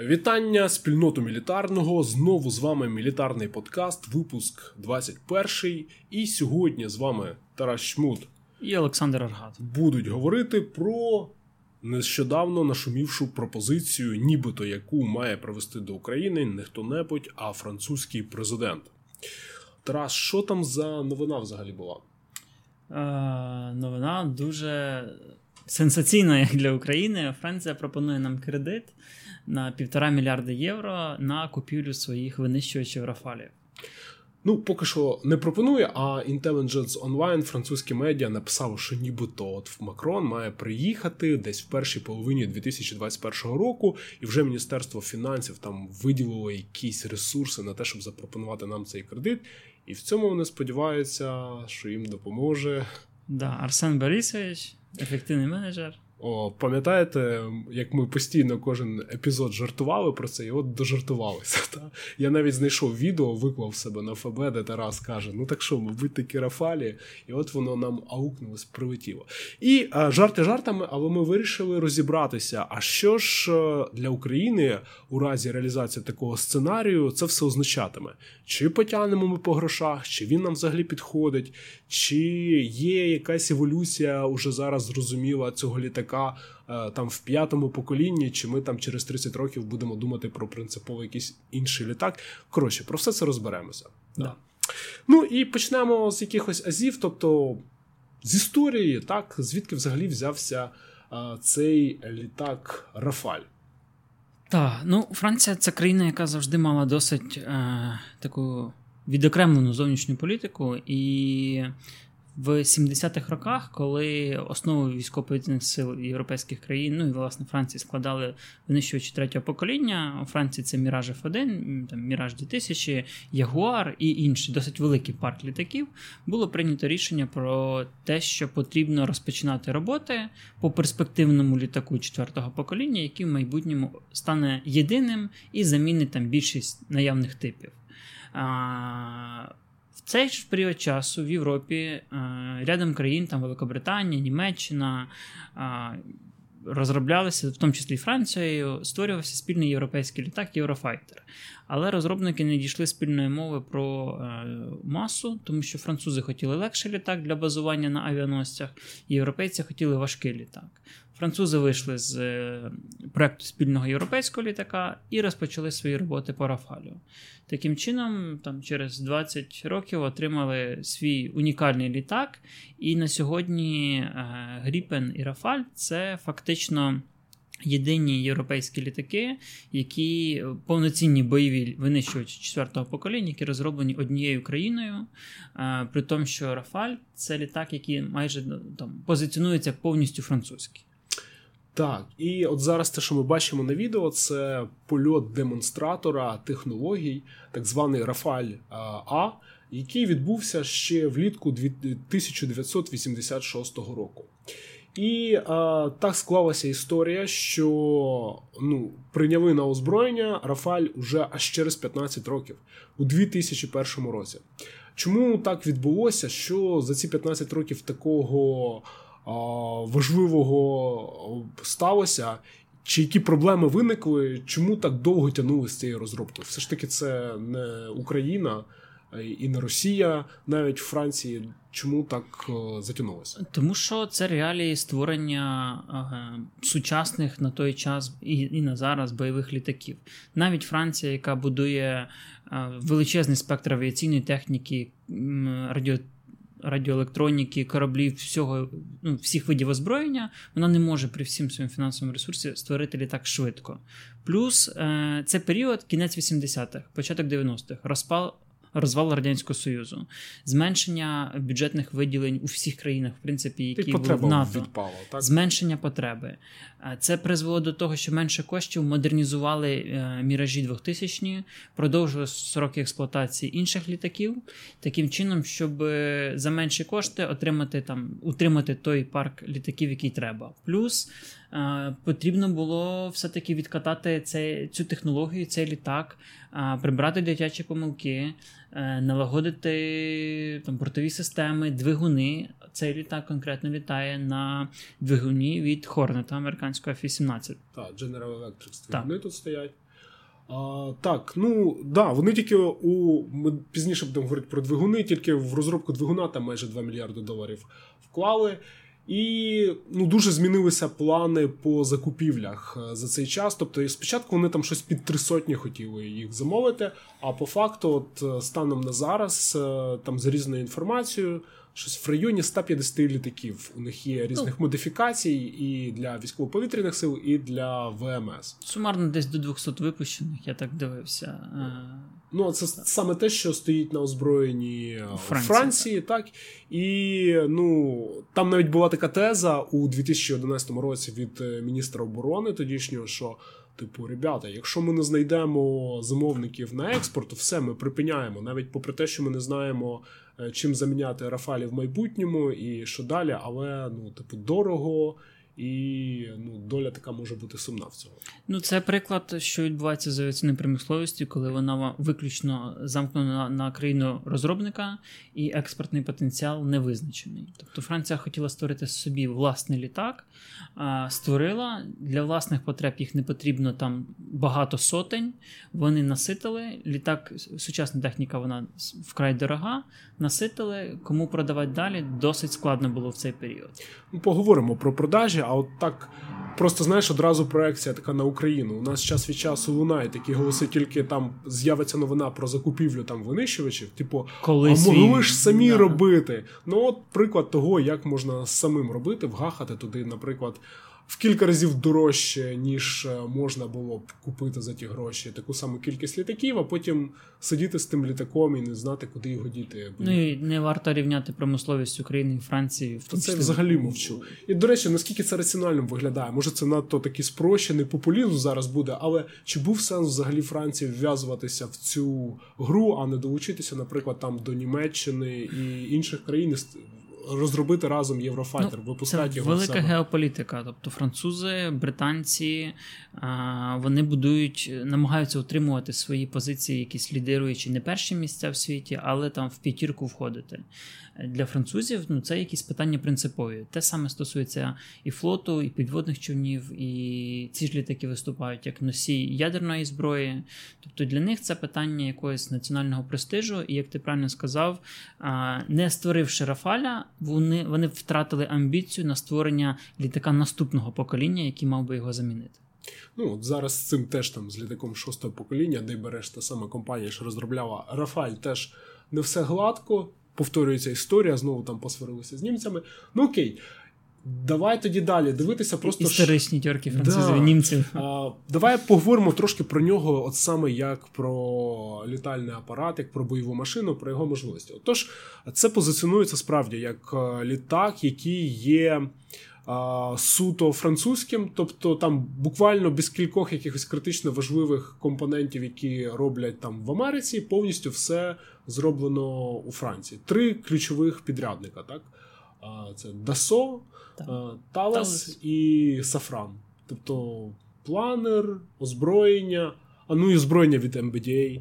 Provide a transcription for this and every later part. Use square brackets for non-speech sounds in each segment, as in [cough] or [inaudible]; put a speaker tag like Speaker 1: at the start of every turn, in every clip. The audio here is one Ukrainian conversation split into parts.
Speaker 1: Вітання спільноту мілітарного. Знову з вами мілітарний подкаст, випуск 21. І сьогодні з вами Тарас Шмут
Speaker 2: і Олександр Аргат
Speaker 1: будуть говорити про нещодавно нашумівшу пропозицію, нібито яку має привести до України не хто-небудь, а французький президент. Тарас, що там за новина взагалі була?
Speaker 2: Е, Новина дуже сенсаційна як для України. Франція пропонує нам кредит на півтора мільярда євро на купівлю своїх винищувачів Рафалів.
Speaker 1: Ну, поки що не пропонує, а Intelligence Online, французькі медіа, написав, що нібито от Макрон має приїхати десь в першій половині 2021 року, і вже Міністерство фінансів там виділило якісь ресурси на те, щоб запропонувати нам цей кредит. І в цьому вони сподіваються, що їм допоможе.
Speaker 2: Да, Арсен Борисович, Affecting the manager.
Speaker 1: О, Пам'ятаєте, як ми постійно кожен епізод жартували про це, і от дожартувалися. [laughs] Та? Я навіть знайшов відео, виклав себе на ФБ, де Тарас каже: ну так що, мабуть, такі рафалі, і от воно нам аукнулось, прилетіло. І а, жарти жартами, але ми вирішили розібратися. А що ж е, для України у разі реалізації такого сценарію це все означатиме? Чи потягнемо ми по грошах, чи він нам взагалі підходить, чи є якась еволюція уже зараз зрозуміла цього літака е, там в п'ятому поколінні, чи ми там через 30 років будемо думати про принципово якийсь інший літак. Коротше, про все це розберемося.
Speaker 2: Да.
Speaker 1: Ну і почнемо з якихось азів, тобто з історії, так, звідки взагалі взявся а, цей літак Рафаль.
Speaker 2: Так, ну Франція це країна, яка завжди мала досить е, таку відокремлену зовнішню політику, і в 70-х роках, коли основу військово-повітряних сил європейських країн, ну і власне Франції складали винищувачі третього покоління. У Франції це Міраж F1, там Міраж 2000, Ягуар і інші досить великий парк літаків. Було прийнято рішення про те, що потрібно розпочинати роботи по перспективному літаку четвертого покоління, який в майбутньому стане єдиним і замінить там більшість наявних типів. Цей ж період часу в Європі е, рядом країн, там Великобританія, Німеччина е, розроблялися, в тому числі Францією, створювався спільний європейський літак Єврофайтер. Але розробники не дійшли спільної мови про е, масу, тому що французи хотіли легший літак для базування на авіаносцях, європейці хотіли важкий літак. Французи вийшли з е, проекту спільного європейського літака і розпочали свої роботи по Рафалю. Таким чином, там через 20 років отримали свій унікальний літак. І на сьогодні е, Гріпен і Рафаль це фактично. Єдині європейські літаки, які повноцінні бойові винищувачі четвертого покоління, які розроблені однією країною, е, при тому, що Рафаль це літак, який майже там позиціонується повністю французький.
Speaker 1: Так, і от зараз те, що ми бачимо на відео, це польот демонстратора технологій, так званий Рафаль А, який відбувся ще влітку 1986 року. І а, так склалася історія, що ну, прийняли на озброєння Рафаль уже аж через 15 років, у 2001 році. Чому так відбулося? Що за ці 15 років такого важливого сталося, чи які проблеми виникли, чому так довго тягнули з цією розробкою? Все ж таки, це не Україна і не Росія, навіть в Франції. Чому так затягнулося?
Speaker 2: Тому що це реалії створення е, сучасних на той час і і на зараз бойових літаків. Навіть Франція, яка будує е, величезний спектр авіаційної техніки, радіо радіоелектроніки, кораблів, всього, ну, всіх видів озброєння, вона не може при всім своєму фінансовому ресурсі створити літак швидко. Плюс е, це період кінець 80-х, початок 90-х, розпал розвал радянського союзу, зменшення бюджетних виділень у всіх країнах, в принципі, які були в НАТО,
Speaker 1: відпало, так?
Speaker 2: зменшення потреби. Це призвело до того, що менше коштів модернізували е, міражі 2000 продовжили сроки експлуатації інших літаків, таким чином, щоб е, за менші кошти отримати там, утримати той парк літаків, який треба. Плюс е, потрібно було все-таки відкатати цей, цю технологію, цей літак, прибрати дитячі помилки. Налагодити там бортові системи, двигуни, цей літак конкретно літає на двигуні від Хорнета американського F-18.
Speaker 1: Так, General Electric двигуни тут стоять. А, Так, ну да, вони тільки у ми пізніше будемо говорити про двигуни, тільки в розробку двигуна там майже 2 мільярди доларів вклали. І ну, дуже змінилися плани по закупівлях е, за цей час. Тобто, спочатку вони там щось під три сотні хотіли їх замовити. А по факту, от е, станом на зараз, е, там за різною інформацією, щось в районі 150 літаків. У них є різних ну, модифікацій і для військово-повітряних сил, і для ВМС.
Speaker 2: Сумарно десь до 200 випущених, я так дивився.
Speaker 1: Ну, це саме те, що стоїть на озброєнні Франції, Франції так. І ну там навіть була така теза у 2011 році від е, міністра оборони тодішнього, що. Типу, ребята, якщо ми не знайдемо замовників на експорт, то все ми припиняємо, навіть попри те, що ми не знаємо, е, чим заміняти Рафалі в майбутньому і що далі, але ну, типу, дорого і ну, доля така може бути сумна в цьому.
Speaker 2: Ну, це приклад, що відбувається з авіаційною промисловістю, коли вона виключно замкнена на країну розробника і експортний потенціал не визначений. Тобто Франція хотіла створити собі власний літак, створила для власних потреб їх не потрібно там багато сотень. Вони наситили. Літак, сучасна техніка, вона вкрай дорога. Наситили, кому продавати далі, досить складно було в цей період.
Speaker 1: Ми поговоримо про продажі, а от так. Просто знаєш, одразу проекція така на Україну. У нас час від часу лунає такі голоси, тільки там з'явиться новина про закупівлю там винищувачів. Типу, Коли а могли ж самі да. робити. Ну от приклад того, як можна самим робити, вгахати туди, наприклад в кілька разів дорожче, ніж е, можна було б купити за ті гроші таку саму кількість літаків, а потім сидіти з тим літаком і не знати, куди його діти.
Speaker 2: Ну і не варто рівняти промисловість України і Франції.
Speaker 1: В То це взагалі мовчу. І до речі, наскільки це раціональним виглядає? Може, це надто такий спрощений популізм зараз буде, але чи був сенс взагалі Франції вв'язуватися в цю гру, а не долучитися, наприклад, там до Німеччини і інших країн? Розробити разом Єврофайтер, ну, випускати
Speaker 2: це
Speaker 1: його.
Speaker 2: Велика себе. геополітика. Тобто французи, британці вони будують, намагаються утримувати свої позиції, якісь лідируючі не перші місця в світі, але там в п'ятірку входити для французів ну, це якісь питання принципові. Те саме стосується і флоту, і підводних човнів, і ці ж літаки виступають як носій ядерної зброї. Тобто для них це питання якогось національного престижу, і як ти правильно сказав, не створивши Рафаля, вони, вони втратили амбіцію на створення літака наступного покоління, який мав би його замінити.
Speaker 1: Ну, от зараз цим теж там з літаком шостого покоління, де береш та сама компанія, що розробляла Рафаль, теж не все гладко повторюється історія, знову там посварилися з німцями. Ну окей. Давай тоді далі дивитися просто
Speaker 2: історичні тьорки французів да. німців.
Speaker 1: А, Давай поговоримо трошки про нього, от саме як про літальний апарат, як про бойову машину, про його можливості. Отож, це позиціонується справді як е, літак, який є суто французьким, тобто там буквально без кількох якихось критично важливих компонентів, які роблять там в Америці, повністю все зроблено у Франції. Три ключових підрядника. Так це Дасо, Талас і Сафран. Тобто планер, озброєння, а ну і озброєння від MBDA.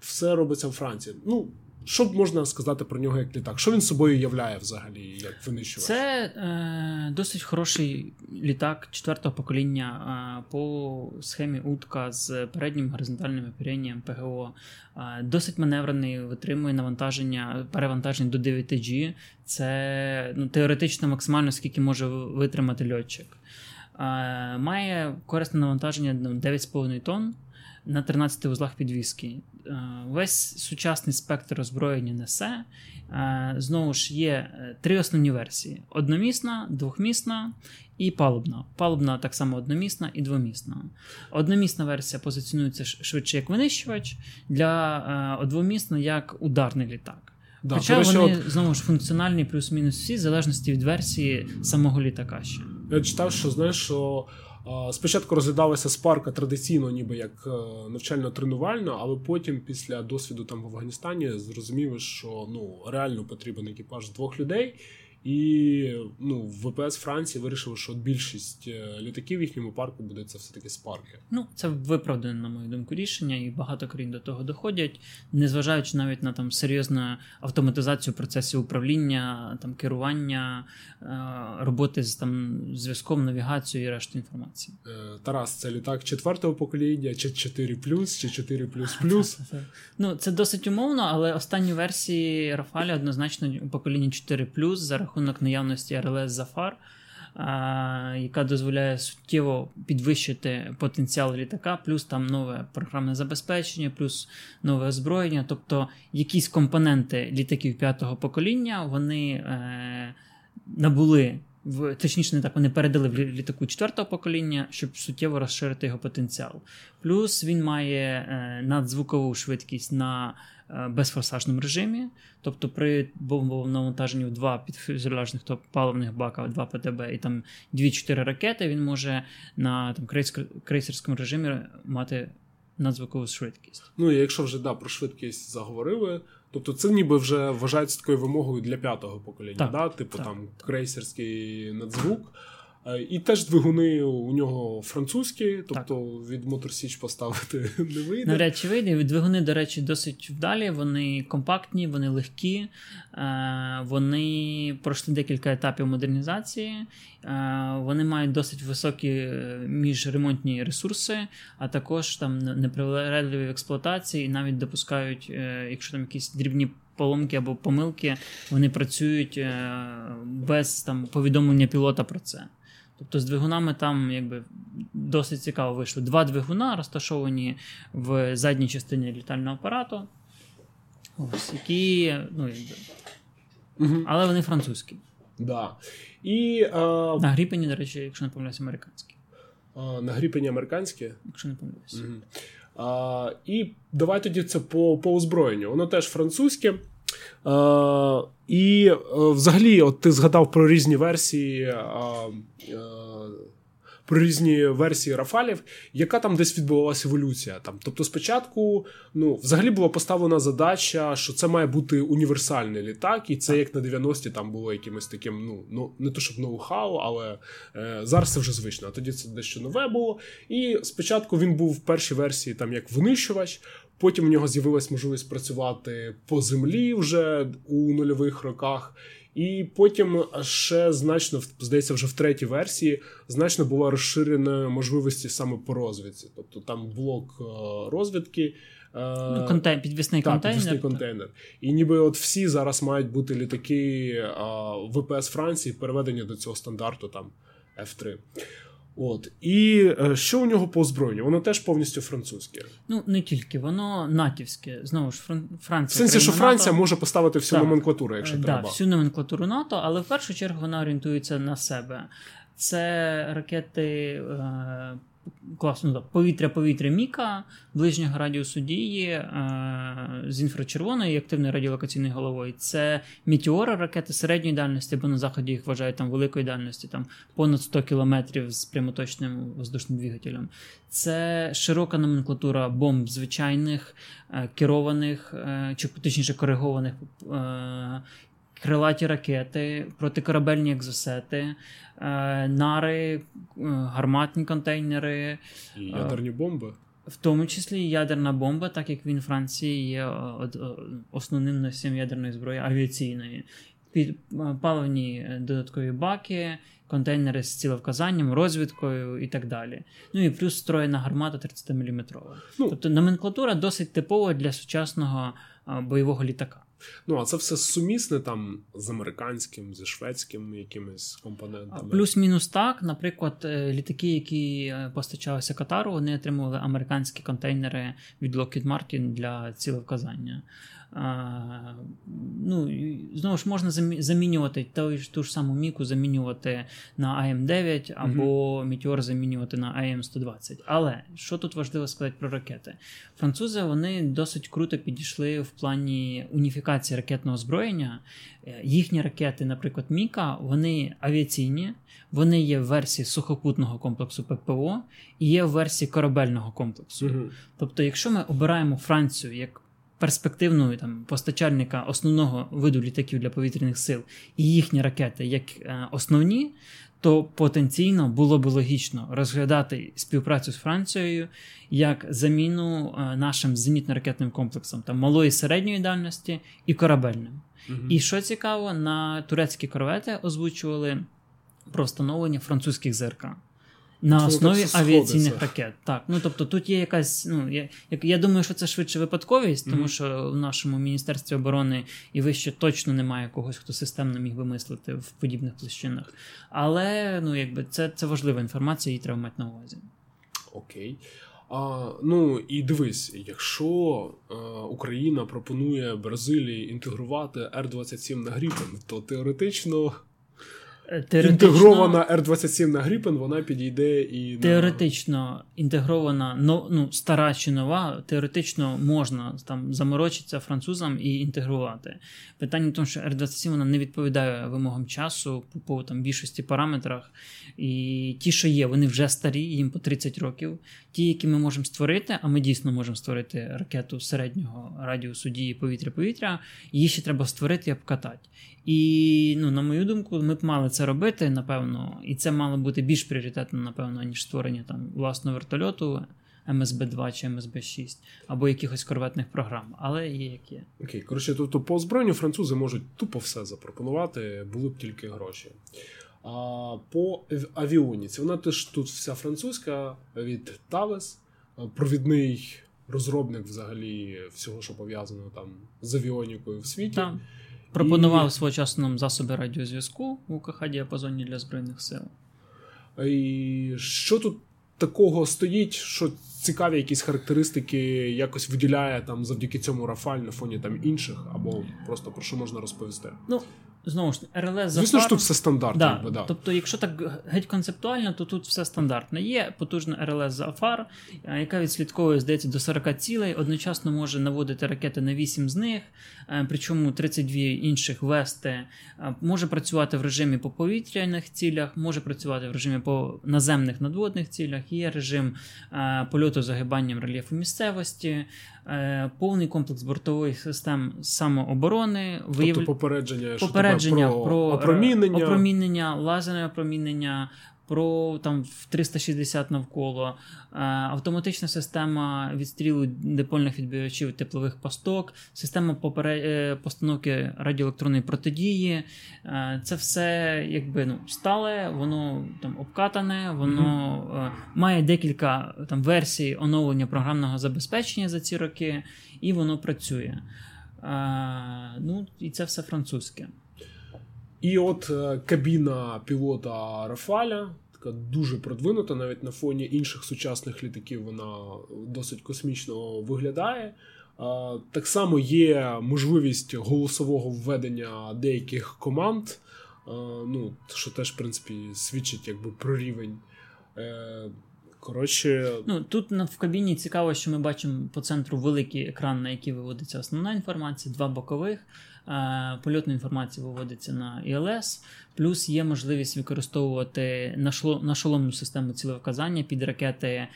Speaker 1: Все робиться в Франції. Ну, що можна сказати про нього як літак? Що він собою являє взагалі, як винищувач?
Speaker 2: Це е, досить хороший літак четвертого покоління е, по схемі утка з переднім горизонтальним оперенням ПГО. Е, досить маневрений, витримує навантаження, перевантаження до 9G. Це ну, теоретично максимально скільки може витримати льотчик. Е, має корисне навантаження 9,5 тонн на 13 вузлах підвіски. Е, весь сучасний спектр озброєння несе. Е, знову ж є е, три основні версії: одномісна, двохмісна і палубна. Палубна так само одномісна і двомісна. Одномісна версія позиціонується швидше як винищувач, для двомісна як ударний літак. Да, Хоча вони от... знову ж функціональні плюс-мінус всі, в залежності від версії самого літака ще.
Speaker 1: Я читав, що знаєш, що Спочатку розглядалася спарка традиційно, ніби як е, навчально-тренувальна, але потім, після досвіду там в Афганістані, зрозуміли, що ну реально потрібен екіпаж з двох людей. І ну, ВПС Франції вирішили, що більшість е, літаків в їхньому парку буде це все-таки спарки.
Speaker 2: Ну, це виправдане, на мою думку, рішення, і багато країн до того доходять, незважаючи навіть на там серйозну автоматизацію процесів управління, там керування, е, роботи з там зв'язком, навігацією і решту інформації.
Speaker 1: Е, Тарас, це літак четвертого покоління, чи 4 чи 4 [laughs]
Speaker 2: Ну, це досить умовно, але останні версії Рафалі однозначно у поколінні 4 за рахунок наявності RLS Zafar, яка дозволяє суттєво підвищити потенціал літака, плюс там нове програмне забезпечення, плюс нове озброєння. Тобто якісь компоненти літаків п'ятого покоління вони е, набули. В точніше, не так вони передали в літаку четвертого покоління, щоб суттєво розширити його потенціал. Плюс він має е, надзвукову швидкість на безфорсажному режимі. Тобто при бомбовому навантаженні в два підфюзеляжних паливних бака, два ПТБ і там 2-4 ракети, він може на там, крейсерському режимі мати надзвукову швидкість.
Speaker 1: Ну і якщо вже да, про швидкість заговорили, тобто це ніби вже вважається такою вимогою для п'ятого покоління,
Speaker 2: так,
Speaker 1: да? типу
Speaker 2: так,
Speaker 1: там крейсерський надзвук. Е, і теж двигуни у нього французькі, тобто так. від Motor поставити [laughs] не вийде.
Speaker 2: Навряд чи вийде. Двигуни, до речі, досить вдалі. Вони компактні, вони легкі, е, вони пройшли декілька етапів модернізації, е, вони мають досить високі міжремонтні ресурси, а також там непривередливі в експлуатації і навіть допускають, якщо там якісь дрібні. Поломки або помилки, вони працюють без там повідомлення пілота про це. Тобто з двигунами там якби досить цікаво вийшло. Два двигуна розташовані в задній частині літального апарату. Ось, які, ну, якби, угу. Але вони французькі.
Speaker 1: Да. І, а...
Speaker 2: На гріпені, до речі, якщо не помиляюся, американські.
Speaker 1: А, На гріпені американські?
Speaker 2: Якщо не помиляюся.
Speaker 1: Угу. А, І давай тоді це по по озброєнню. Воно теж французьке. Е, І е, взагалі, от ти згадав про різні версії. Е, про різні версії Рафалів, яка там десь відбувалася еволюція. Там. Тобто, спочатку, ну, взагалі була поставлена задача, що це має бути універсальний літак, і це як на 90-ті там було якимось таким, ну, ну не то щоб ноу-хау, але е, зараз це вже звично. А тоді це дещо нове було. І спочатку він був в першій версії там як винищувач. Потім у нього з'явилась можливість працювати по землі вже у нульових роках. І потім ще значно, здається, вже в третій версії значно була розширена можливості саме по розвідці. Тобто там блок е, розвідки.
Speaker 2: Е, ну, контейн, підвісний
Speaker 1: так,
Speaker 2: контейнер.
Speaker 1: Підвісний контейнер. І ніби от всі зараз мають бути літаки е, ВПС Франції, переведені до цього стандарту там F3. От і е, що у нього по озброєнню? Воно теж повністю французьке.
Speaker 2: Ну не тільки воно натівське. Знову ж Франція. В
Speaker 1: сенсі, що Франція НАТО. може поставити всю так. номенклатуру, якщо
Speaker 2: да,
Speaker 1: треба.
Speaker 2: всю номенклатуру НАТО, але в першу чергу вона орієнтується на себе. Це ракети е, класно, повітря-повітря Міка, ближнього радіусу дії е, з інфрачервоною і активною радіолокаційною головою. Це мітіори ракети середньої дальності, бо на заході їх вважають там великої дальності, там понад 100 кілометрів з прямоточним воздушним двигателем. Це широка номенклатура бомб звичайних, е, керованих, е, чи точніше коригованих крилаті ракети, протикорабельні екзосети, е, нари, е, гарматні контейнери.
Speaker 1: І ядерні бомби.
Speaker 2: В тому числі ядерна бомба, так як він Франції є основним носієм ядерної зброї авіаційної. Під паливні додаткові баки, контейнери з ціловказанням, розвідкою і так далі. Ну і плюс встроєна гармата 30-мм. Ну, тобто номенклатура досить типова для сучасного бойового літака.
Speaker 1: Ну, а це все сумісне там з американським, зі шведським якимись компонентами.
Speaker 2: Плюс-мінус так. Наприклад, е, літаки, які е, постачалися Катару, вони отримували американські контейнери від Lockheed Martin для цілевказання. Ну, Знову ж можна замінювати ту, ту ж саму Міку замінювати на АМ9 або mm Мітеор замінювати на АМ120. Але що тут важливо сказати про ракети? Французи вони досить круто підійшли в плані уніфікації ракетного озброєння. Е, їхні ракети, наприклад, Міка, вони авіаційні, вони є в версії сухопутного комплексу ППО і є в версії корабельного комплексу.
Speaker 1: mm
Speaker 2: Тобто, якщо ми обираємо Францію як перспективного там постачальника основного виду літаків для повітряних сил і їхні ракети як е, основні, то потенційно було б логічно розглядати співпрацю з Францією як заміну е, нашим зенітно-ракетним комплексом там малої середньої дальності і корабельним. Угу. І що цікаво, на турецькі корвети озвучували про встановлення французьких ЗРК. На основі авіаційних ракет. Так, ну тобто тут є якась. Ну я я думаю, що це швидше випадковість, тому mm-hmm. що в нашому міністерстві оборони і вище точно немає когось, хто системно міг би мислити в подібних площинах. Але ну якби це це важлива інформація, її треба мати на увазі.
Speaker 1: Окей. А, Ну і дивись, якщо е, Україна пропонує Бразилії інтегрувати Р-27 на Гріпен, то теоретично Теоретично, інтегрована R27 на Gripen, вона підійде і.
Speaker 2: На... Теоретично інтегрована, ну, ну, стара чи нова, теоретично можна там заморочитися французам і інтегрувати. Питання в тому, що R27 вона не відповідає вимогам часу по, по там, більшості параметрах. І ті, що є, вони вже старі, їм по 30 років. Ті, які ми можемо створити, а ми дійсно можемо створити ракету середнього радіусу дії повітря-повітря, її ще треба створити і обкатати. І, ну, на мою думку, ми б мали це робити, напевно, і це мало бути більш пріоритетно, напевно, ніж створення там власного вертольоту. МСБ-2 чи МСБ-6, або якихось корветних програм, але є як є.
Speaker 1: Окей, коротше, тобто по озброєнню французи можуть тупо все запропонувати, були б тільки гроші. А по авіоніці, вона теж тут вся французька від Тавес, провідний розробник взагалі всього, що пов'язано там з авіонікою в світі.
Speaker 2: Так. Пропонував і... свого часу нам засоби радіозв'язку у КХ діапазоні для Збройних сил.
Speaker 1: І Що тут такого стоїть, що цікаві якісь характеристики якось виділяє там завдяки цьому Рафаль на фоні там інших, або просто про що можна розповісти?
Speaker 2: Ну, Знову ж РЛС
Speaker 1: Звісно ж, тут все стандартно.
Speaker 2: Да. Якби, да. Тобто, якщо так геть концептуально, то тут все стандартне. Є потужна РЛС Зафар, яка відслідковує, здається, до 40 цілей, одночасно може наводити ракети на 8 з них, е, причому 32 інших вести, е, може працювати в режимі по повітряних цілях, може працювати в режимі по наземних надводних цілях, є режим е, польоту загибанням рельєфу місцевості, повний комплекс бортових систем самооборони,
Speaker 1: вияв... тобто попередження,
Speaker 2: що попередження
Speaker 1: про,
Speaker 2: про
Speaker 1: опромінення.
Speaker 2: опромінення, лазерне опромінення, про там в 360 навколо, е, автоматична система відстрілу дипольних відбивачів теплових пасток, система поперед... Е, постановки радіоелектронної протидії. Е, це все якби ну, стале, воно там обкатане, воно mm-hmm. має декілька там версій оновлення програмного забезпечення за ці роки, і воно працює. Ну, І це все французьке.
Speaker 1: І от кабіна пілота Рафаля, така дуже продвинута, навіть на фоні інших сучасних літаків вона досить космічно виглядає. Так само є можливість голосового введення деяких команд, ну, що теж, в принципі, свідчить якби про рівень. Е, коротше,
Speaker 2: ну тут в кабіні цікаво, що ми бачимо по центру великий екран, на який виводиться основна інформація, два бокових. Е, польотна інформація виводиться на ІЛС, плюс є можливість використовувати нашоломну систему цілевказання під ракети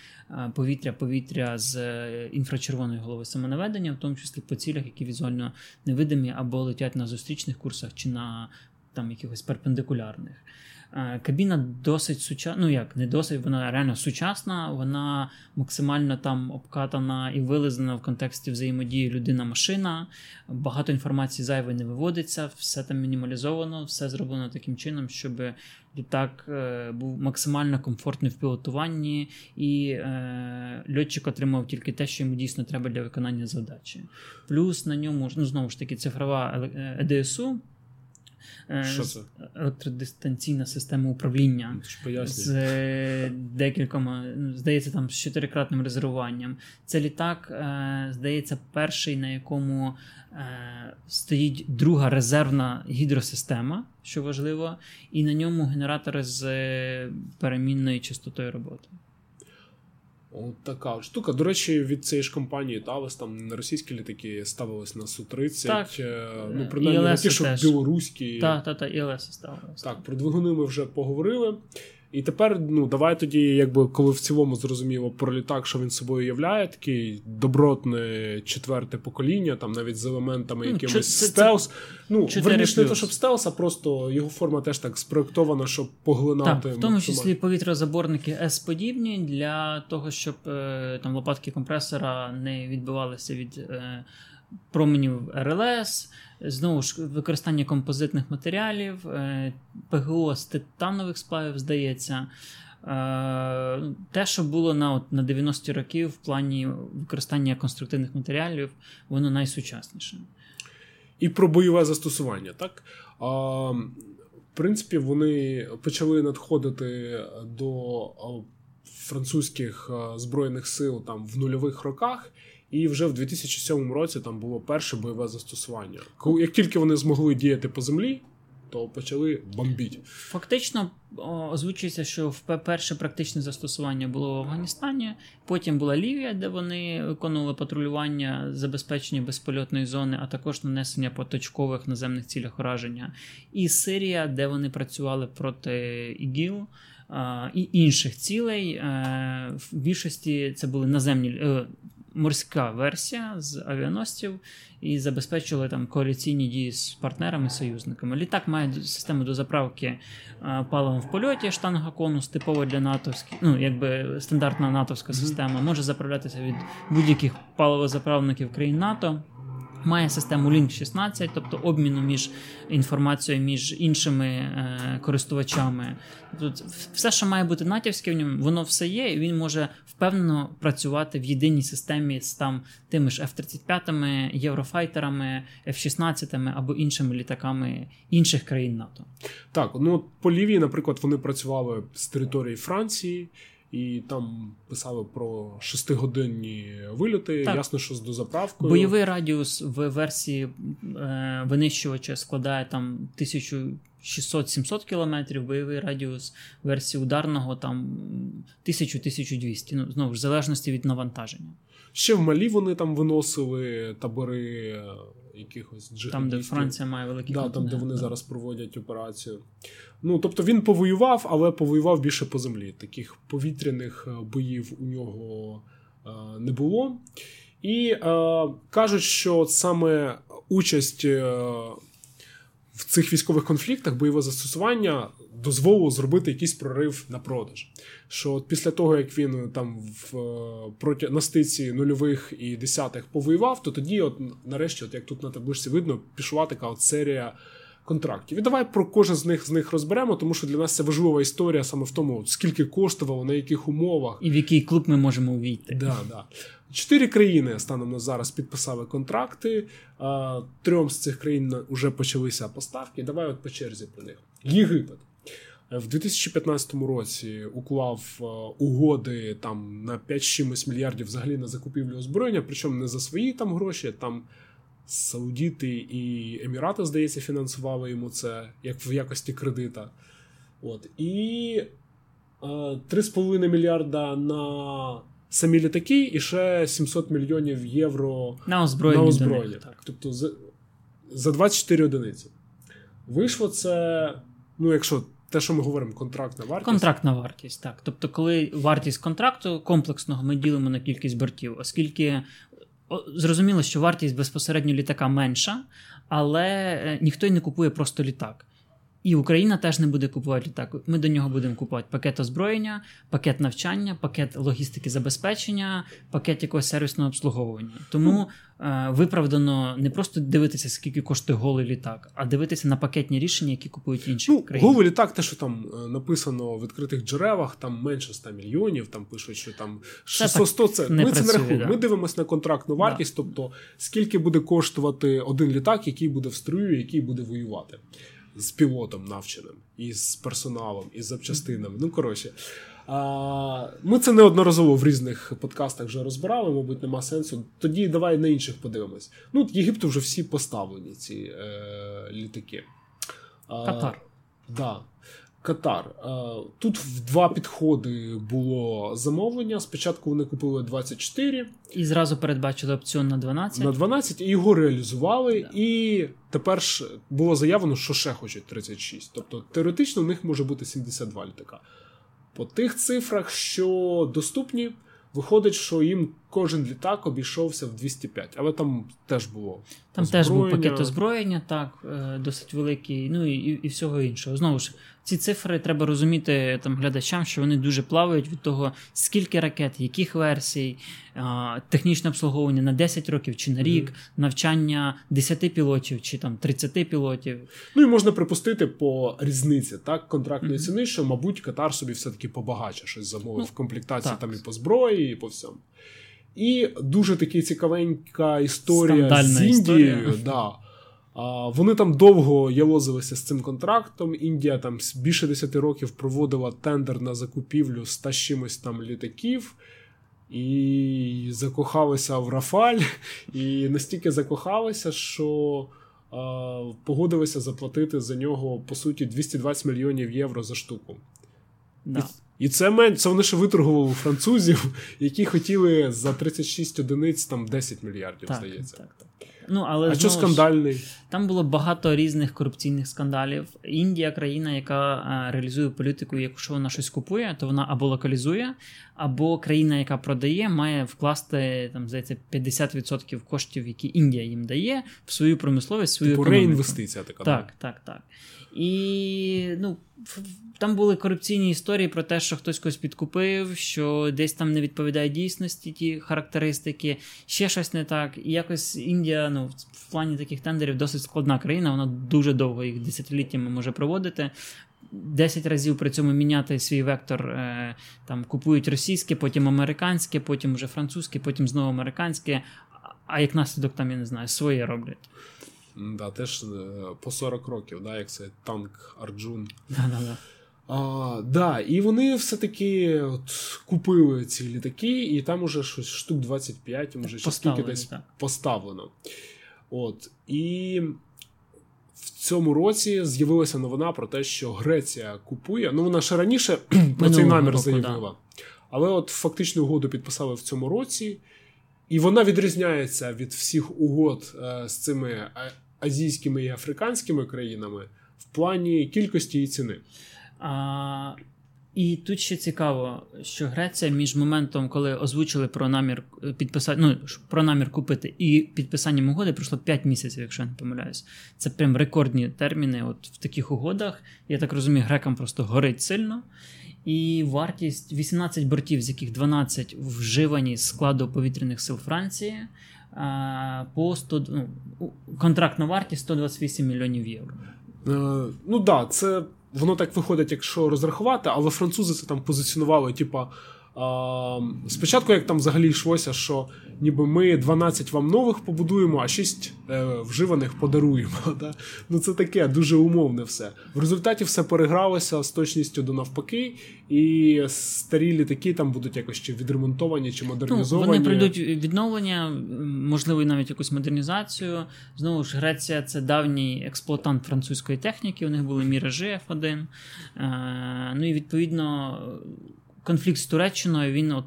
Speaker 2: повітря-повітря з е, інфрачервоної голови самонаведення, в тому числі по цілях, які візуально невидимі або летять на зустрічних курсах чи на там якихось перпендикулярних. Е, кабіна досить сучасна, ну як не досить, вона реально сучасна, вона максимально там обкатана і вилизана в контексті взаємодії людина-машина. Багато інформації зайвої не виводиться, все там мінімалізовано, все зроблено таким чином, щоб літак е, був максимально комфортний в пілотуванні, і е, льотчик отримав тільки те, що йому дійсно треба для виконання задачі. Плюс на ньому ну знову ж таки цифрова ЕДСУ.
Speaker 1: Е, Що це?
Speaker 2: електродистанційна система управління з е, декількома, ну, здається, там з чотирикратним резервуванням. Це літак, е, здається, перший, на якому стоїть друга резервна гідросистема, що важливо, і на ньому генератори з перемінною частотою роботи.
Speaker 1: От така штука. До речі, від цієї ж компанії Тавес там на російські літаки ставились на Су-30. Так. Е, ну, принаймні, не ті, що білоруські.
Speaker 2: Так, так, так, ІЛС ставилися.
Speaker 1: Так, про двигуни ми вже поговорили. І тепер, ну, давай тоді, якби коли в цілому зрозуміло про літак, що він собою являє, такий добротне четверте покоління, там навіть з елементами
Speaker 2: Ну,
Speaker 1: якимось
Speaker 2: це-
Speaker 1: стелс. Ну,
Speaker 2: 4+.
Speaker 1: верніше, не то, щоб стелс, а просто його форма теж так спроектована, щоб поглинати.
Speaker 2: Так, в тому числі повітрозаборники S-подібні для того, щоб е, там лопатки компресора не відбивалися від е, променів РЛС, знову ж використання композитних матеріалів, е, ПГО з титанових сплавів, здається. Е, Те, що було на, от, на 90-ті роки в плані використання конструктивних матеріалів, воно найсучасніше.
Speaker 1: І про бойове застосування, так? А, в принципі, вони почали надходити до французьких збройних сил там в нульових роках. І вже в 2007 році там було перше бойове застосування. Як тільки вони змогли діяти по землі, то почали бомбити.
Speaker 2: Фактично озвучується, що перше практичне застосування було в Афганістані, потім була Лівія, де вони виконували патрулювання, забезпечення безпольотної зони, а також нанесення по точкових наземних цілях ураження, і Сирія, де вони працювали проти ІГІЛ. І інших цілей Е, в більшості це були наземні е, морська версія з авіаносців і забезпечували там коаліційні дії з партнерами, союзниками. Літак має систему дозаправки заправки паливом в польоті, штанга конус, типова для натовських, ну якби стандартна натовська система, може заправлятися від будь-яких паливозаправників країн НАТО. Має систему Link 16, тобто обміну між інформацією між іншими е, користувачами. Тут все, що має бути натівське в ньому, воно все є, і він може впевнено працювати в єдиній системі з там тими ж F-35, Єврофайтерами, F-16 або іншими літаками інших країн НАТО.
Speaker 1: Так, ну по Лівії, наприклад, вони працювали з території Франції. І там писали про шестигодинні вильоти.
Speaker 2: Так.
Speaker 1: Ясно, що з дозаправкою.
Speaker 2: Бойовий радіус в версії е, винищувача складає там 1600-700 кілометрів, бойовий радіус версії ударного там 1000-1200. Ну, знову ж в залежності від навантаження.
Speaker 1: Ще в Малі вони там виносили табори якихось джихадістів.
Speaker 2: Там, де Франція має великі
Speaker 1: Да, там, де вони
Speaker 2: так.
Speaker 1: зараз проводять операцію. Ну, тобто він повоював, але повоював більше по землі. Таких повітряних е, боїв у нього е, не було. І е, кажуть, що саме участь е, в цих військових конфліктах, бойове застосування дозволило зробити якийсь прорив на продаж. Що от після того, як він там в е, проти на стиці нульових і десятих повоював, то тоді, от нарешті, от як тут на табличці видно, пішла така от серія контрактів. І давай про кожен з них з них розберемо, тому що для нас це важлива історія саме в тому, скільки коштувало, на яких умовах.
Speaker 2: І в який клуб ми можемо увійти.
Speaker 1: Да, да. Чотири країни станом на зараз підписали контракти. А, трьом з цих країн вже почалися поставки. Давай от по черзі про них. Єгипет. В 2015 році уклав е, угоди там на 5 чимось мільярдів взагалі на закупівлю озброєння, причому не за свої там гроші, там Саудіти і Емірати, здається, фінансували йому це як в якості кредита. От. І е, 3,5 мільярда на самі літаки, і ще 700 мільйонів євро
Speaker 2: На озброєння.
Speaker 1: на озброєння.
Speaker 2: так.
Speaker 1: Тобто за, за 24 одиниці. Вийшло це, ну, якщо те, що ми говоримо, контрактна вартість.
Speaker 2: Контрактна вартість, так. Тобто, коли вартість контракту комплексного ми ділимо на кількість бортів, оскільки зрозуміло, що вартість безпосередньо літака менша, але е, ніхто й не купує просто літак. І Україна теж не буде купувати літак. Ми до нього будемо купувати пакет озброєння, пакет навчання, пакет логістики забезпечення, пакет якогось сервісного обслуговування. Тому е, виправдано не просто дивитися, скільки коштує голий літак, а дивитися на пакетні рішення, які купують інші
Speaker 1: Ну,
Speaker 2: країни.
Speaker 1: голий літак, те, що там е, написано в відкритих джерелах, там менше 100 мільйонів, там пишуть, що там 600-100 це.
Speaker 2: не
Speaker 1: Ми це не рахуємо.
Speaker 2: да.
Speaker 1: Ми дивимося на контрактну вартість, тобто скільки буде коштувати один літак, який буде в строю, який буде воювати. З пілотом навченим, і з персоналом, і з запчастинами. Ну, коротше. А, ми це неодноразово в різних подкастах вже розбирали, мабуть, нема сенсу. Тоді давай на інших подивимось. Ну, Єгипту вже всі поставлені, ці е, літаки. А,
Speaker 2: Катар.
Speaker 1: Да. Катар. Е, Тут в два підходи було замовлення. Спочатку вони купили 24
Speaker 2: І зразу передбачили опціон на 12.
Speaker 1: на 12 і його реалізували.
Speaker 2: Да.
Speaker 1: І тепер ж було заявлено, що ще хочуть 36. Тобто теоретично у них може бути 72 літака. По тих цифрах, що доступні, виходить, що їм кожен літак обійшовся в 205, але там теж було.
Speaker 2: Там
Speaker 1: озброєння.
Speaker 2: теж був пакет озброєння, так, е, досить великий, ну і, і всього іншого. Знову ж, ці цифри треба розуміти там глядачам, що вони дуже плавають від того, скільки ракет, яких версій, технічне обслуговування на 10 років чи на рік, mm-hmm. навчання 10 пілотів чи там 30 пілотів.
Speaker 1: Ну і можна припустити по різниці так, контрактної mm-hmm. ціни, що, мабуть, Катар собі все-таки побагаче щось замовив ну, в комплектації так. там і по зброї, і по всьому. І дуже таки цікавенька історія Скандальна з Індією. Історія. [laughs] Да. А, Вони там довго ялозилися з цим контрактом. Індія там більше 10 років проводила тендер на закупівлю ста чимось там літаків. І закохалися в Рафаль, і настільки закохалися, що а, погодилися заплатити за нього по суті 220 мільйонів євро за штуку.
Speaker 2: Да.
Speaker 1: І це мен... це вони ще виторгували французів, які хотіли за 36 одиниць там 10 мільярдів,
Speaker 2: так,
Speaker 1: здається.
Speaker 2: Так, так. Ну, але,
Speaker 1: А що скандальний?
Speaker 2: Там було багато різних корупційних скандалів. Індія країна, яка а, реалізує політику, якщо вона щось купує, то вона або локалізує, або країна, яка продає, має вкласти там, здається, 50% коштів, які Індія їм дає, в свою промисловість, свою
Speaker 1: типу
Speaker 2: економіку.
Speaker 1: реінвестиція така.
Speaker 2: Так, так, так. І ну, там були корупційні історії про те, що хтось когось підкупив, що десь там не відповідає дійсності ті характеристики, ще щось не так. І якось Індія ну, в плані таких тендерів досить складна країна, вона дуже довго їх десятиліттями може проводити. Десять разів при цьому міняти свій вектор, е, там купують російське, потім американське, потім вже французьке, потім знову американське. А як наслідок там, я не знаю, своє роблять.
Speaker 1: Да, Теж е, по 40 років, да, як це танк Арджун.
Speaker 2: Да-да-да.
Speaker 1: А, да, І вони все-таки от, купили ці літаки, і там уже щось штук 25, може ще скільки десь так. поставлено. От, І в цьому році з'явилася новина про те, що Греція купує. Ну, вона ще раніше [clears throat] про цей намір року, заявила. Да. Але от фактичну угоду підписали в цьому році, і вона відрізняється від всіх угод е, з цими азійськими і африканськими країнами в плані кількості і ціни.
Speaker 2: А, І тут ще цікаво, що Греція між моментом, коли озвучили про намір е, підписати, ну про намір купити і підписанням угоди пройшло 5 місяців, якщо я не помиляюсь. Це прям рекордні терміни. От в таких угодах. Я так розумію, грекам просто горить сильно. І вартість 18 бортів, з яких 12 вживані з складу повітряних сил Франції. По 100, ну, контрактна вартість 128 мільйонів євро.
Speaker 1: Е, ну да, це воно так виходить, якщо розрахувати, але французи це там позиціонували, типа. Спочатку, як там взагалі йшлося, що ніби ми 12 вам нових побудуємо, а 6 е, вживаних подаруємо. [laughs] Да? Ну це таке дуже умовне все. В результаті все перегралося з точністю до навпаки, і старі літаки там будуть якось чи відремонтовані, чи модернізовані.
Speaker 2: Ну, Вони прийдуть відновлення, можливо, і навіть якусь модернізацію. Знову ж, Греція це давній експлуатант французької техніки. У них були міражі F1. Е, ну і відповідно конфлікт з Туреччиною він от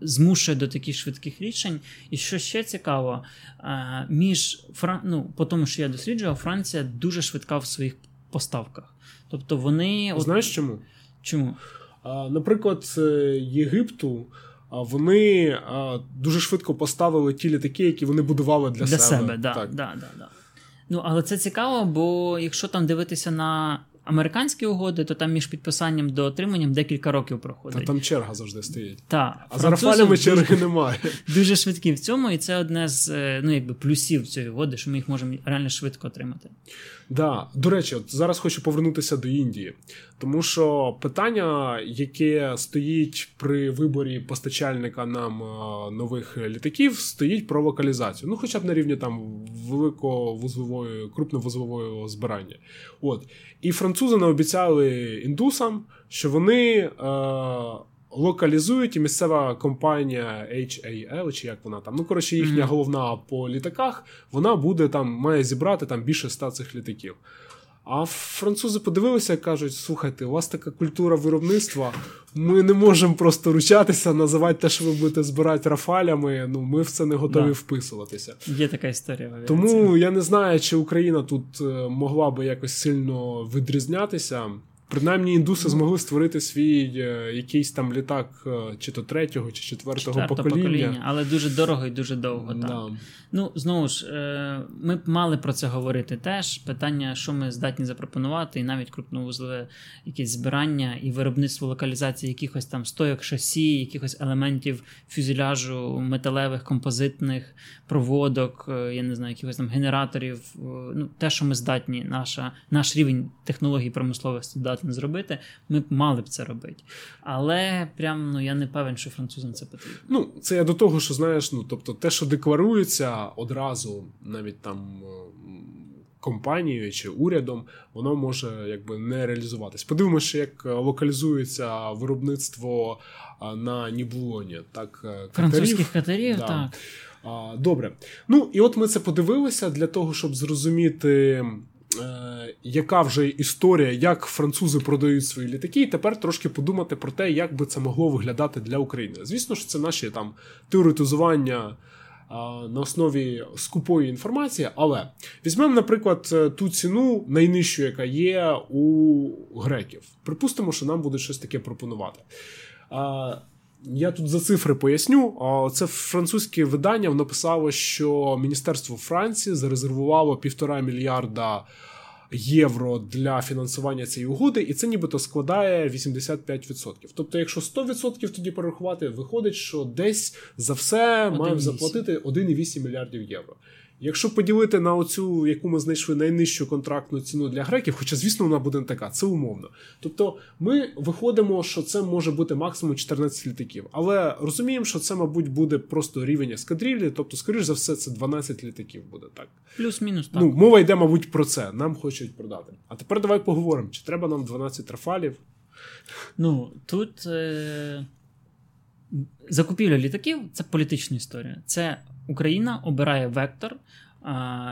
Speaker 2: змушує до таких швидких рішень. І що ще цікаво, е, між ну, по тому, що я досліджував, Франція дуже швидка в своїх поставках. Тобто вони.
Speaker 1: Знаєш чому?
Speaker 2: Чому?
Speaker 1: Наприклад, Єгипту. Вони дуже швидко поставили ті літаки, які вони будували для,
Speaker 2: для
Speaker 1: себе.
Speaker 2: себе да, так. Да, да, да. Ну, Але це цікаво, бо якщо там дивитися на американські угоди, то там між підписанням до отриманням декілька років проходить.
Speaker 1: Та там черга завжди стоїть.
Speaker 2: Та,
Speaker 1: а за рафалями черги немає. [laughs]
Speaker 2: Дуже швидкі в цьому, і це одне з е, ну, якби, плюсів цієї угоди, що ми їх можемо реально швидко отримати.
Speaker 1: Да. До речі, от зараз хочу повернутися до Індії, тому що питання, яке стоїть при виборі постачальника нам е, нових літаків, стоїть про локалізацію. Ну, хоча б на рівні там великовузлової, крупновузлової збирання. От. І французи наобіцяли індусам, що вони. Е- Локалізують і місцева компанія HAL, чи як вона там. Ну, коротше, їхня mm-hmm. головна по літаках, вона буде там, має зібрати там більше ста цих літаків. А французи подивилися і кажуть: слухайте, у вас така культура виробництва, ми не можемо просто ручатися, називати те, що ви будете збирати рафалями. Ну, ми в це не готові да. вписуватися.
Speaker 2: Є така історія.
Speaker 1: Тому я не знаю, чи Україна тут е, могла би якось сильно відрізнятися Принаймні індуси змогли створити свій е, якийсь там літак, е, чи то третього, чи четвертого покоління.
Speaker 2: покоління, але дуже дорого і дуже довго. Так.
Speaker 1: Да.
Speaker 2: Ну, знову ж, е, ми б мали про це говорити теж. Питання, що ми здатні запропонувати, і навіть крупновузлове якесь збирання і виробництво локалізації якихось там стойок шасі, якихось елементів фюзеляжу, металевих, композитних проводок, я не знаю, якихось там генераторів. Ну, те, що ми здатні, наша, наш рівень технологій промисловості здатний зробити, ми б мали б це робити. Але прям ну я не певен, що французам це потрібно.
Speaker 1: Ну, це я до того, що знаєш, ну тобто, те, що декларується одразу, навіть там. е, Компанією чи урядом воно може якби не реалізуватись. Подивимося, як е, локалізується виробництво на Ніблоні, так е, катерів.
Speaker 2: Французьких катерів,
Speaker 1: Да.
Speaker 2: так.
Speaker 1: Добре. Ну і от ми це подивилися для того, щоб зрозуміти, е, яка вже історія, як французи продають свої літаки, і тепер трошки подумати про те, як би це могло виглядати для України. Звісно ж, це наші там теоретизування. На основі скупої інформації, але візьмемо, наприклад, е, ту ціну найнижчу, яка є у греків. Припустимо, що нам будуть щось таке пропонувати. Я тут за цифри поясню. Це французьке видання воно писало, що Міністерство Франції зарезервувало півтора мільярда євро для фінансування цієї угоди, і це нібито складає 85%. Тобто, якщо 100% тоді порахувати, виходить, що десь за все маємо
Speaker 2: 1,8.
Speaker 1: заплатити 1,8 мільярдів євро. Якщо поділити на оцю, яку ми знайшли найнижчу контрактну ціну для греків, хоча, звісно, вона буде не така, це умовно. Тобто, ми виходимо, що це може бути максимум 14 літаків. Але розуміємо, що це, мабуть, буде просто рівень ескадрилі, тобто, скоріш за все, це 12 літаків буде так.
Speaker 2: Плюс-мінус так.
Speaker 1: Ну, мова йде, мабуть, про це. Нам хочуть продати. А тепер давай поговоримо, чи треба нам 12 рафалів.
Speaker 2: Ну, тут е... закупівля літаків це політична історія. Це Україна обирає вектор,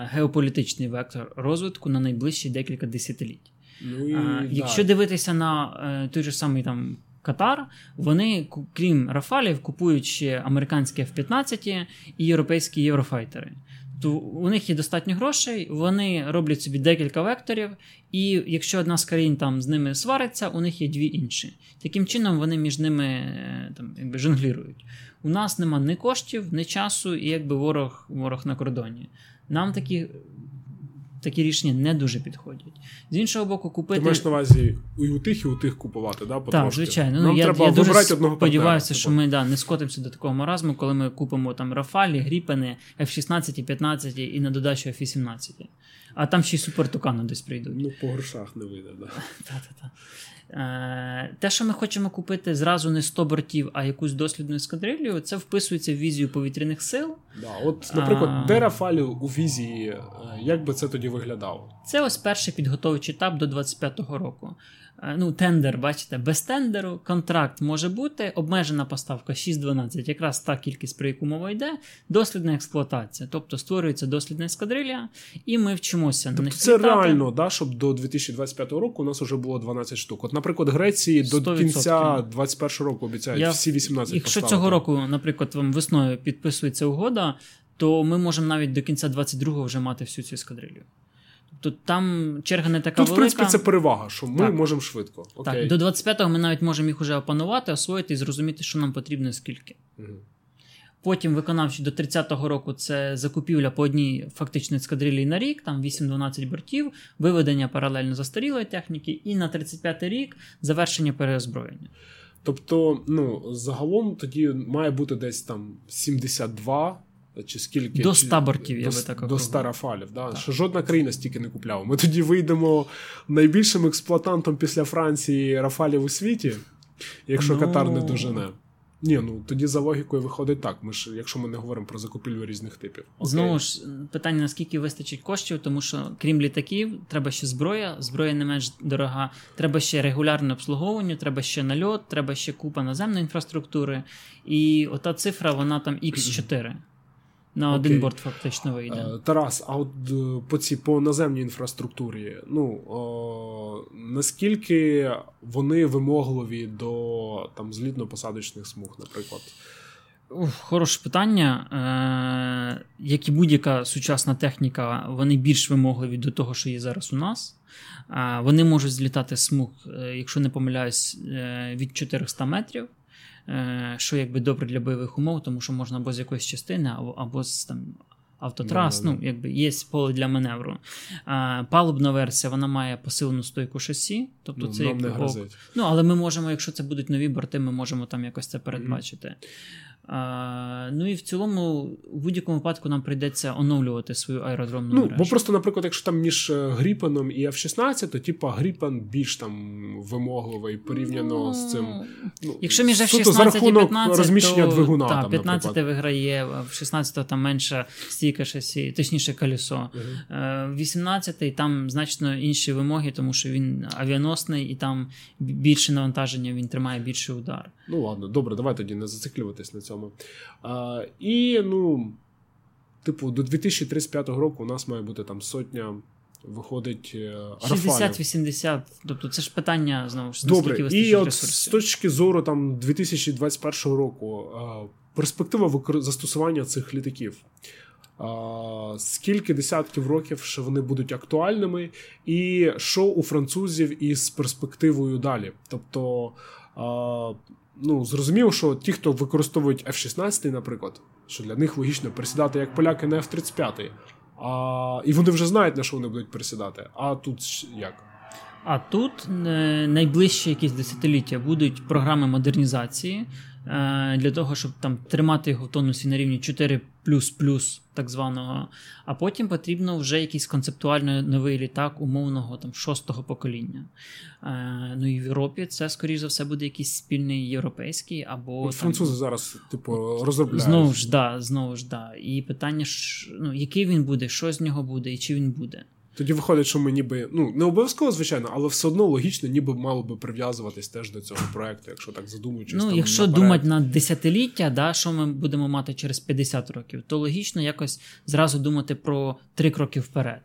Speaker 2: геополітичний вектор розвитку на найближчі декілька десятиліть.
Speaker 1: Ну, і,
Speaker 2: А,
Speaker 1: да.
Speaker 2: Якщо дивитися на е, той же самий там Катар, вони, крім Рафалів, купують ще американські F-15 і європейські єврофайтери. То у них є достатньо грошей, вони роблять собі декілька векторів, і якщо одна з країн там з ними свариться, у них є дві інші. Таким чином вони між ними е, там, якби жонглірують. У нас нема ні коштів, ні часу, і якби ворог, ворог на кордоні. Нам такі, такі рішення не дуже підходять. З іншого боку, купити.
Speaker 1: Ти маєш на увазі і у тих, і у тих купувати, да,
Speaker 2: Так,
Speaker 1: потрошки?
Speaker 2: звичайно.
Speaker 1: Нам
Speaker 2: ну, я,
Speaker 1: треба
Speaker 2: я дуже
Speaker 1: одного
Speaker 2: сподіваюся,
Speaker 1: партнера.
Speaker 2: що ми да, не скотимося до такого маразму, коли ми купимо там Рафалі, Гріпени, F-16, 15 і на додачу F-18. А там ще й супертукани десь прийдуть.
Speaker 1: Ну, по грошах не вийде, да. [laughs]
Speaker 2: Та-та-та. Е, Те, що ми хочемо купити зразу не 100 бортів, а якусь дослідну ескадрилью, це вписується в візію повітряних сил.
Speaker 1: да. От, наприклад,
Speaker 2: А.
Speaker 1: де Рафалі у візії, е, як би це тоді виглядало?
Speaker 2: Це ось перший підготовчий етап до 25-го року. Е, Ну, тендер, бачите, без тендеру, контракт може бути, обмежена поставка 6-12, якраз та кількість, про яку мова йде, дослідна експлуатація. Тобто створюється дослідна ескадрилля, і ми вчимося на
Speaker 1: Тобто
Speaker 2: них
Speaker 1: це
Speaker 2: літати.
Speaker 1: реально, да, щоб до 2025 року у нас вже було 12 штук. От, наприклад, Греції до
Speaker 2: 100%.
Speaker 1: кінця 21 року обіцяють
Speaker 2: Я-
Speaker 1: всі 18
Speaker 2: Якщо
Speaker 1: поставити.
Speaker 2: цього року, наприклад, вам весною підписується угода, то ми можемо навіть до кінця 22-го вже мати всю цю ескадрилью. Тобто там черга не така
Speaker 1: Тут, в принципі, це перевага, що ми
Speaker 2: Так.
Speaker 1: можемо швидко. Окей.
Speaker 2: Так, до 25-го ми навіть можемо їх уже опанувати, освоїти і зрозуміти, що нам потрібно скільки.
Speaker 1: Мгм.
Speaker 2: Потім виконавчі до 30-го року це закупівля по одній фактично ескадрилі на рік, там 8-12 бортів, виведення паралельно застарілої техніки, і на 35-й рік завершення переозброєння.
Speaker 1: Тобто, ну, загалом тоді має бути десь там 72 чи скільки.
Speaker 2: До 100 бортів, я
Speaker 1: до,
Speaker 2: би так
Speaker 1: До. 100 рафалів, да?
Speaker 2: Так.
Speaker 1: що жодна країна стільки не купляла. Ми тоді вийдемо найбільшим експлуатантом після Франції рафалів у світі, якщо
Speaker 2: Ну.
Speaker 1: Катар не дожене. Ні, ну тоді за логікою виходить так. Ми ж, якщо ми не говоримо про закупівлю різних типів. Окей.
Speaker 2: Знову ж питання, наскільки вистачить коштів, тому що крім літаків, треба ще зброя, зброя не менш дорога, треба ще регулярне обслуговування, треба ще нальот, треба ще купа наземної інфраструктури. І ота цифра, вона там X4. На один борт фактично вийде.
Speaker 1: Е, Тарас, а от е, по цій по наземній інфраструктурі, ну о, наскільки вони вимогливі до там злітно-посадочних смуг, наприклад?
Speaker 2: Хороше питання. Е, Як і будь-яка сучасна техніка, вони більш вимогливі до того, що є зараз у нас. Е, Вони можуть злітати смуг, е, якщо не помиляюсь, е, від 400 метрів. Е, Що якби добре для бойових умов, тому що можна або з якоїсь частини, або, або з там. Автотрас,
Speaker 1: Да-да-да.
Speaker 2: ну, якби є поле для маневру. А, палубна версія вона має посилену стойку шасі, тобто
Speaker 1: Ну,
Speaker 2: це
Speaker 1: як.
Speaker 2: Ну, але ми можемо, якщо це будуть нові борти, ми можемо там якось це передбачити. А, ну і в цілому, у будь-якому випадку нам прийдеться оновлювати свою аеродромну
Speaker 1: Ну,
Speaker 2: мережу.
Speaker 1: бо просто, наприклад, якщо там між е, Гріпеном і F-16, то типа Гріпен більш там вимогливий порівняно з цим. Ну,
Speaker 2: Якщо між
Speaker 1: суто
Speaker 2: F-16
Speaker 1: за рахунок
Speaker 2: і 15,
Speaker 1: розміщення
Speaker 2: то,
Speaker 1: двигуна.
Speaker 2: та,
Speaker 1: там,
Speaker 2: 15
Speaker 1: наприклад.
Speaker 2: виграє, в 16 там менша стійка шасі, точніше колесо. Е, В 18 там значно інші вимоги, тому що він авіаносний і там більше навантаження, він тримає більший удар.
Speaker 1: Ну ладно, добре, давай тоді не зациклюватись на цьому. А, і, ну, типу, до 2035 року у нас має бути там сотня, виходить е,
Speaker 2: 60-80, тобто це ж питання знову ж
Speaker 1: Добре, і от з точки зору там 2021 року перспектива застосування цих літаків. Скільки десятків років ще вони будуть актуальними, і що у французів із перспективою далі? Тобто, ну, зрозуміло, що ті, хто використовують F-16, наприклад, що для них логічно пересідати як поляки на F-35. А, і вони вже знають, на що вони будуть пересідати. А тут як?
Speaker 2: А тут е, найближчі якісь десятиліття будуть програми модернізації для того, щоб там тримати його в тонусі на рівні 4 так званого. А потім потрібно вже якийсь концептуально новий літак умовного там шостого покоління. Е, ну і в Європі це, скоріш за все, буде якийсь спільний європейський або
Speaker 1: От
Speaker 2: там,
Speaker 1: французи зараз, типу, розробляють.
Speaker 2: Знову ж да, знову ж да. І питання ну, який він буде, що з нього буде і чи він буде.
Speaker 1: Тоді виходить, що ми ніби ну не обов'язково, звичайно, але все одно логічно, ніби мало би прив'язуватись теж до цього проекту, якщо так задумуючись.
Speaker 2: Ну,
Speaker 1: там,
Speaker 2: якщо
Speaker 1: наперед.
Speaker 2: думати на десятиліття, да, що ми будемо мати через 50 років, то логічно якось зразу думати про три кроки вперед.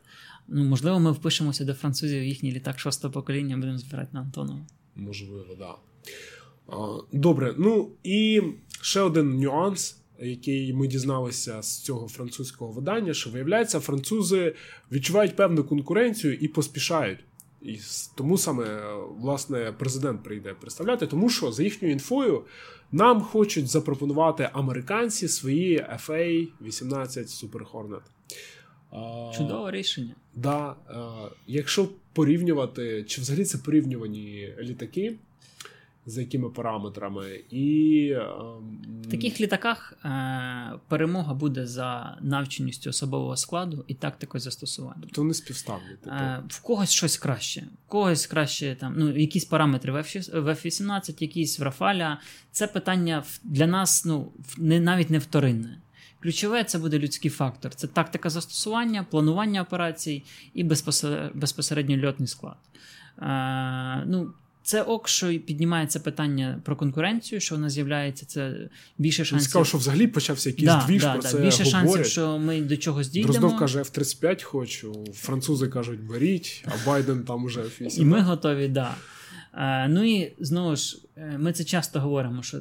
Speaker 2: Ну, можливо, ми впишемося до французів їхній літак шостого покоління, будемо збирати на Антонова.
Speaker 1: можливо, да. Добре, ну і ще один нюанс, який ми дізналися з цього французького видання, що виявляється, французи відчувають певну конкуренцію і поспішають. І тому саме е, власне президент прийде представляти, тому що за їхньою інфою нам хочуть запропонувати американці свої FA-18 Super Hornet.
Speaker 2: Чудове рішення.
Speaker 1: Да, е, якщо порівнювати, чи взагалі це порівнювані літаки, за якими параметрами, і е,
Speaker 2: В таких літаках е, перемога буде за навченістю особового складу і тактикою застосування.
Speaker 1: тобто вони співставні. Типу.
Speaker 2: Е, в когось щось краще. В когось краще там, ну, якісь параметри в F- в F-18, якісь в Рафаля. Це питання для нас ну, не, навіть не вторинне. Ключове це буде людський фактор. Це тактика застосування, планування операцій і безпосередньо льотний склад. Е, ну, це ок, що піднімається питання про конкуренцію, що вона з'являється, це більше
Speaker 1: Він
Speaker 2: шансів.
Speaker 1: сказав, що взагалі почався якийсь
Speaker 2: да,
Speaker 1: двіж
Speaker 2: да,
Speaker 1: про
Speaker 2: да,
Speaker 1: це
Speaker 2: більше
Speaker 1: говорять.
Speaker 2: шансів, що ми до чогось дійдемо.
Speaker 1: Дроздов каже, F-35 хочу, французи кажуть, беріть, а Байден там уже F-18.
Speaker 2: І ми готові, да. Е, ну і знову ж, е, ми це часто говоримо, що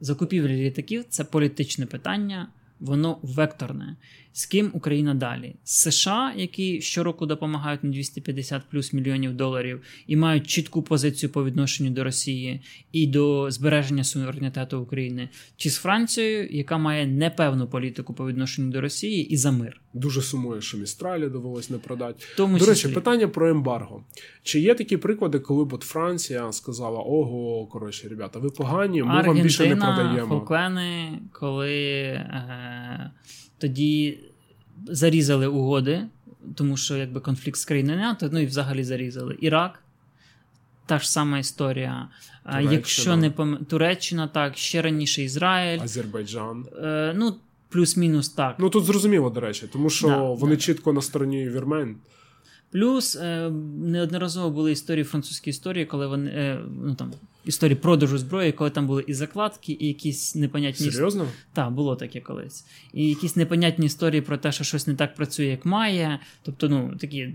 Speaker 2: закупівля літаків це політичне питання, воно векторне. З ким Україна далі? З США, які щороку допомагають на 250 плюс мільйонів доларів і мають чітку позицію по відношенню до Росії і до збереження суверенітету України, чи з Францією, яка має непевну політику по відношенню до Росії і за мир.
Speaker 1: Дуже сумує, що Містралі довелось не продати.
Speaker 2: Тому
Speaker 1: До речі,
Speaker 2: числі.
Speaker 1: питання про ембарго. Чи є такі приклади, коли б от Франція сказала: ого, коротше, ребята, ви погані, ми вам більше не продаємо.
Speaker 2: Фолклени, коли е, тоді зарізали угоди, тому що якби конфлікт з країною НАТО, ну і взагалі зарізали. Ірак. Та ж сама історія.
Speaker 1: Туреччина.
Speaker 2: Якщо не пом... Туреччина, так, ще раніше Ізраїль.
Speaker 1: Азербайджан.
Speaker 2: Е, ну, плюс-мінус так.
Speaker 1: Ну тут зрозуміло, до речі, тому що
Speaker 2: Да,
Speaker 1: вони
Speaker 2: да.
Speaker 1: чітко на стороні вірмен.
Speaker 2: Плюс е, неодноразово були історії, французькі історії, коли вони е, ну там історії продажу зброї, коли там були і закладки, і якісь непонятні
Speaker 1: Серйозно?
Speaker 2: Так, було таке колись. І якісь непонятні історії про те, що щось не так працює, як має. Тобто, ну, такі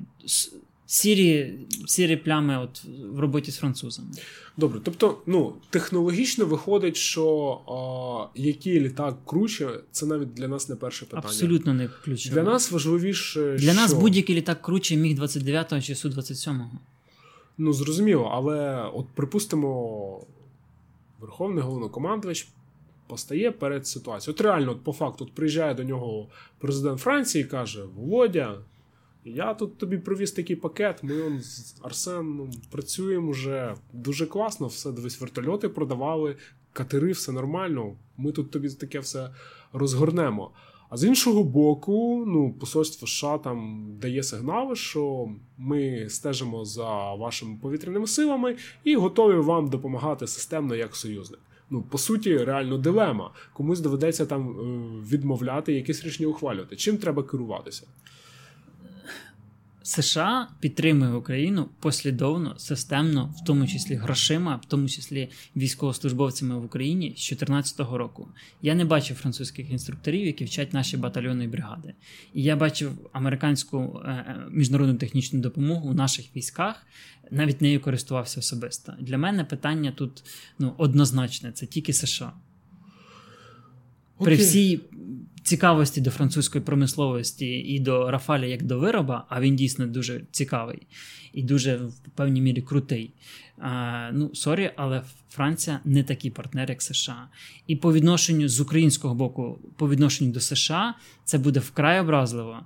Speaker 2: сірі, сірі плями от в роботі з французами.
Speaker 1: Добре, тобто, ну технологічно виходить, що а, який літак круче, це навіть для нас не перше питання.
Speaker 2: Абсолютно не ключове.
Speaker 1: Для нас важливіше.
Speaker 2: Для
Speaker 1: що...
Speaker 2: нас будь-який літак круче міг 29-го чи су 27-го.
Speaker 1: Ну зрозуміло, але от припустимо, Верховний головнокомандувач постає перед ситуацією. От реально, от по факту, от приїжджає до нього президент Франції і каже: Володя, я тут тобі привіз такий пакет. Ми он з Арсеном працюємо вже дуже класно, все дивись, вертольоти продавали, катери, все нормально. Ми тут тобі таке все розгорнемо. А з іншого боку, ну, посольство США там дає сигнали, що ми стежимо за вашими повітряними силами і готові вам допомагати системно як союзник. Ну, по суті, реально дилема. Комусь доведеться там е, відмовляти, якісь рішення ухвалювати. Чим треба керуватися?
Speaker 2: США підтримує Україну послідовно, системно, в тому числі грошима, в тому числі військовослужбовцями в Україні з 2014 року. Я не бачив французьких інструкторів, які вчать наші батальйони і бригади. І я бачив американську е, е, міжнародну технічну допомогу у наших військах, навіть нею користувався особисто. Для мене питання тут ну, однозначне: це тільки США. При всій цікавості до французької промисловості і до Рафаля як до вироба, а він дійсно дуже цікавий і дуже в певній мірі крутий. А, Ну, sorry, але Франція не такий партнер, як США. І по відношенню з українського боку, по відношенню до США, це буде вкрай образливо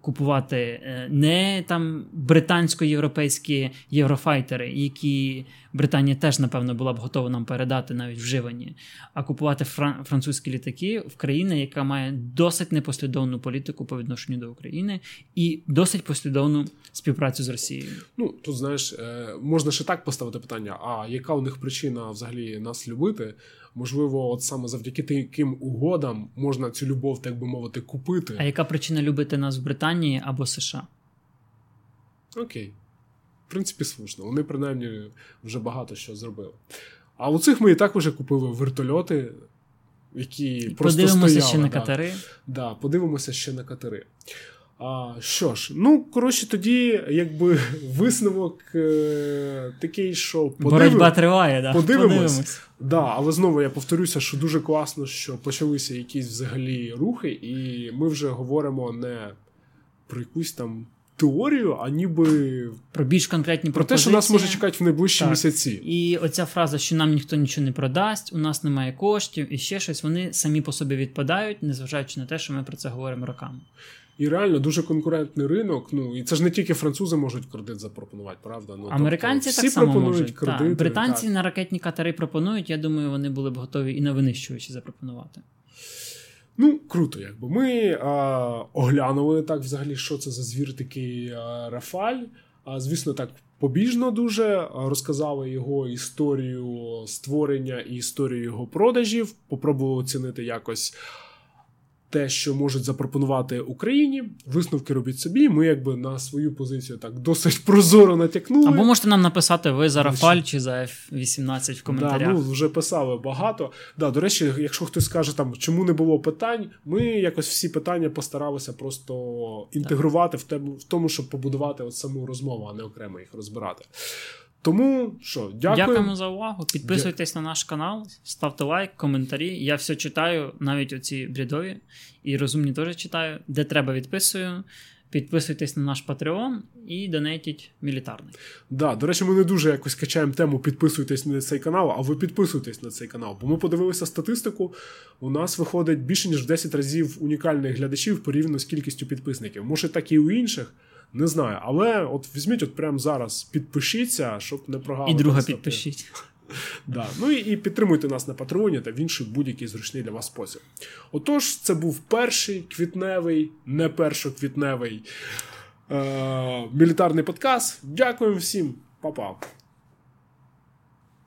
Speaker 2: купувати е, не там британсько-європейські єврофайтери, які Британія теж, напевно, була б готова нам передати навіть вживані, а купувати фран- французькі літаки в країні, яка має досить непослідовну політику по відношенню до України і досить послідовну співпрацю з Росією.
Speaker 1: Ну тут знаєш, е, можна ще так поставити питання: а яка у них причина взагалі нас любити? Можливо, от саме завдяки таким угодам можна цю любов, так би мовити, купити.
Speaker 2: А яка причина любити нас в Британії або США?
Speaker 1: Окей. В принципі, слушно. Вони принаймні вже багато що зробили. А у цих ми і так вже купили вертольоти, які просто
Speaker 2: Подивимося
Speaker 1: стояли.
Speaker 2: ще на
Speaker 1: да.
Speaker 2: катери.
Speaker 1: Да, подивимося ще на катери. А, що ж, ну коротше, тоді, якби [laughs] висновок е, такий, що
Speaker 2: Боротьба триває, да.
Speaker 1: подивимось. Да, але знову я повторюся, що дуже класно, що почалися якісь взагалі рухи, і ми вже говоримо не про якусь там теорію, а ніби
Speaker 2: Про більш конкретні
Speaker 1: про те, що нас може чекати в найближчі
Speaker 2: Так.
Speaker 1: місяці.
Speaker 2: І оця фраза, що нам ніхто нічого не продасть, у нас немає коштів і ще щось, вони самі по собі відпадають, незважаючи на те, що ми про це говоримо роками.
Speaker 1: І реально дуже конкурентний ринок. Ну і це ж не тільки французи можуть кредит запропонувати, правда? Ну,
Speaker 2: Американці
Speaker 1: тобто,
Speaker 2: так само можуть.
Speaker 1: кредити.
Speaker 2: так. Британці
Speaker 1: так.
Speaker 2: на ракетні катери пропонують. Я думаю, вони були б готові і на винищувачі запропонувати.
Speaker 1: Ну, круто, якби. Ми а, оглянули так взагалі, що це за звір такий а, Рафаль. А, звісно, так побіжно дуже розказали його історію створення і історію його продажів. Попробували оцінити якось. Те, що можуть запропонувати Україні, висновки робіть собі. Ми якби на свою позицію так досить прозоро натякнули.
Speaker 2: Або можете нам написати ви за Рафаль чи за F-18 в коментарях.
Speaker 1: Да, ну, вже писали багато. Да, до речі, якщо хтось скаже, там, чому не було питань, ми якось всі питання постаралися просто інтегрувати в, тему, в тому, щоб побудувати от саму розмову, а не окремо їх розбирати. Тому що, дякую.
Speaker 2: Дякуємо за увагу. Підписуйтесь на наш канал, ставте лайк, коментарі. Я все читаю, навіть оці брідові, і розумні теж читаю. Де треба, відписую. Підписуйтесь на наш Patreon і донейтіть мілітарний.
Speaker 1: Да, до речі, ми не дуже якось качаємо тему підписуйтесь на цей канал, а ви підписуйтесь на цей канал. Бо ми подивилися статистику. У нас виходить більше ніж в 10 разів унікальних глядачів порівняно з кількістю підписників. Може, так і у інших. Не знаю, але от візьміть от прямо зараз, підпишіться, щоб не
Speaker 2: І друга підпишіть. [laughs]
Speaker 1: Да. Ну і, і підтримуйте нас на Патреоні та в інший будь-який зручний для вас спосіб. Отож, це був перший квітневий, не першоквітневий е- мілітарний подкаст. Дякуємо всім, Па-па.